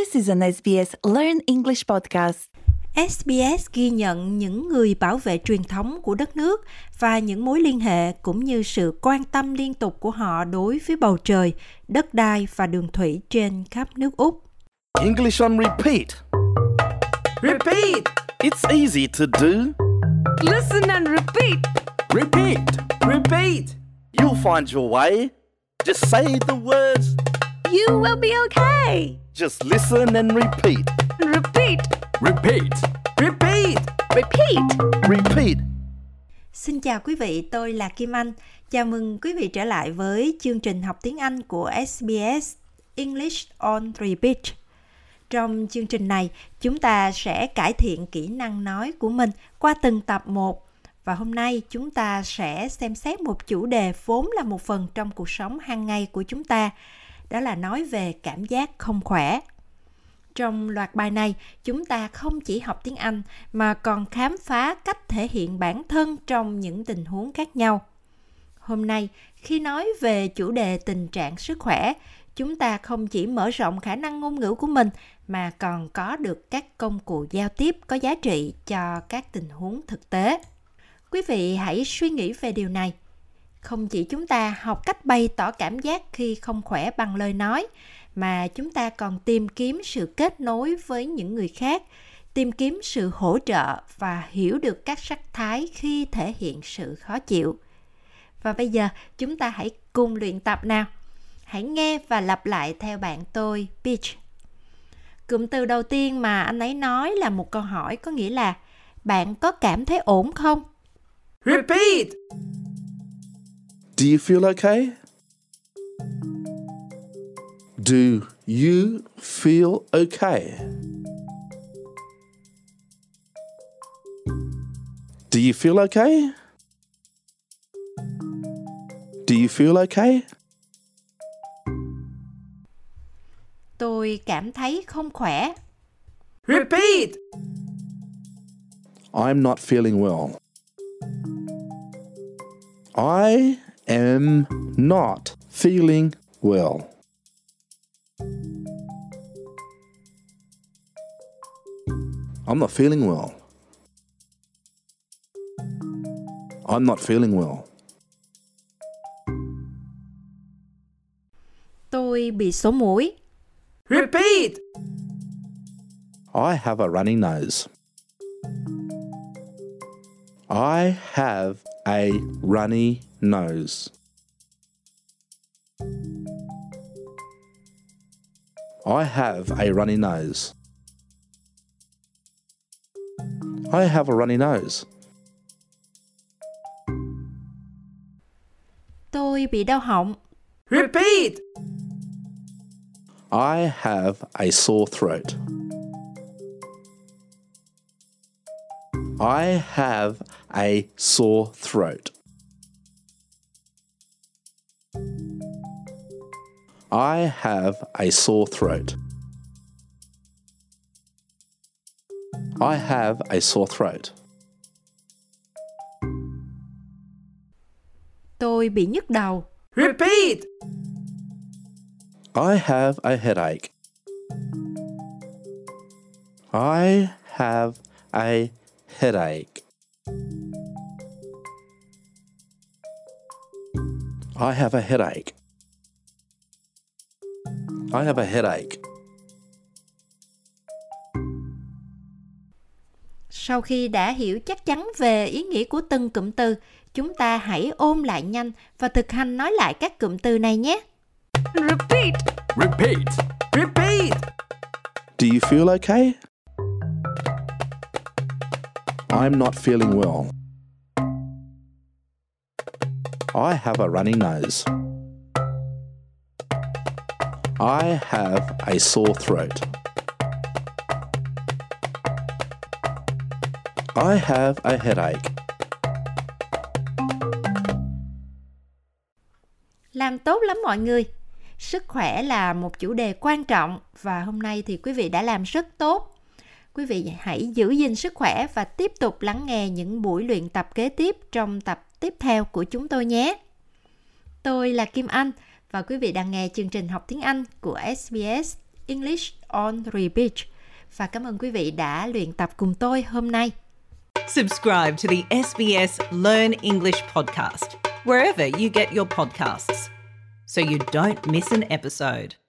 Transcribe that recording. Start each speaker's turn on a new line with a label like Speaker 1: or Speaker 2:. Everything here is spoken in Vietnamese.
Speaker 1: This is an SBS Learn English podcast.
Speaker 2: SBS ghi nhận những người bảo vệ truyền thống của đất nước và những mối liên hệ cũng như sự quan tâm liên tục của họ đối với bầu trời, đất đai và đường thủy trên khắp nước Úc.
Speaker 3: English on repeat.
Speaker 4: Repeat!
Speaker 3: It's easy to do.
Speaker 4: Listen and repeat!
Speaker 3: Repeat.
Speaker 4: Repeat!
Speaker 3: You'll find your way. Just say the words.
Speaker 2: You will be okay.
Speaker 3: Just listen and repeat.
Speaker 4: Repeat!
Speaker 5: Repeat.
Speaker 4: Repeat!
Speaker 2: Repeat.
Speaker 3: Repeat.
Speaker 2: Xin chào quý vị, tôi là Kim Anh. Chào mừng quý vị trở lại với chương trình học tiếng Anh của SBS English on Repeat. Trong chương trình này, chúng ta sẽ cải thiện kỹ năng nói của mình qua từng tập một. Và hôm nay chúng ta sẽ xem xét một chủ đề vốn là một phần trong cuộc sống hàng ngày của chúng ta. Đó là nói về cảm giác không khỏe. Trong loạt bài này, chúng ta không chỉ học tiếng Anh mà còn khám phá cách thể hiện bản thân trong những tình huống khác nhau. Hôm nay, khi nói về chủ đề tình trạng sức khỏe, chúng ta không chỉ mở rộng khả năng ngôn ngữ của mình mà còn có được các công cụ giao tiếp có giá trị cho các tình huống thực tế. Quý vị hãy suy nghĩ về điều này. Không chỉ chúng ta học cách bày tỏ cảm giác khi không khỏe bằng lời nói, mà chúng ta còn tìm kiếm sự kết nối với những người khác, tìm kiếm sự hỗ trợ và hiểu được các sắc thái khi thể hiện sự khó chịu. Và bây giờ chúng ta hãy cùng luyện tập nào. Hãy nghe và lặp lại theo bạn tôi, Peach. Cụm từ đầu tiên mà anh ấy nói là một câu hỏi có nghĩa là bạn có cảm thấy ổn không?
Speaker 4: Repeat!
Speaker 3: Do you feel okay? Do you feel okay? Do you feel okay? Do you feel okay?
Speaker 2: Tôi cảm thấy không khỏe.
Speaker 4: Repeat!
Speaker 3: I'm not feeling well. I am not feeling well. I'm not feeling well. I'm not feeling well.
Speaker 2: Tôi bị sổ mũi.
Speaker 4: Repeat!
Speaker 3: I have a runny nose. I have a runny nose. I have a runny nose. I have a runny nose.
Speaker 2: Tôi bị đau họng.
Speaker 4: Repeat!
Speaker 3: I have a sore throat. I have a sore throat. I have a sore throat. I have a sore throat.
Speaker 2: Tôi bị nhức đầu.
Speaker 4: Repeat!
Speaker 3: I have a headache. I have a headache. I have a headache. I have a headache.
Speaker 2: Sau khi đã hiểu chắc chắn về ý nghĩa của từng cụm từ, chúng ta hãy ôm lại nhanh và thực hành nói lại các cụm từ này nhé.
Speaker 4: Repeat!
Speaker 5: Repeat.
Speaker 4: Repeat!
Speaker 3: Do you feel okay? I'm not feeling well. I have a runny nose. I have a sore throat. I have a headache.
Speaker 2: Làm tốt lắm mọi người. Sức khỏe là một chủ đề quan trọng và hôm nay thì quý vị đã làm rất tốt. Quý vị hãy giữ gìn sức khỏe và tiếp tục lắng nghe những buổi luyện tập kế tiếp trong tập tiếp theo của chúng tôi nhé. Tôi là Kim Anh và quý vị đang nghe chương trình học tiếng Anh của SBS English on Repeat. Và cảm ơn quý vị đã luyện tập cùng tôi hôm nay.
Speaker 5: Subscribe to the SBS Learn English podcast wherever you get your podcasts so you don't miss an episode.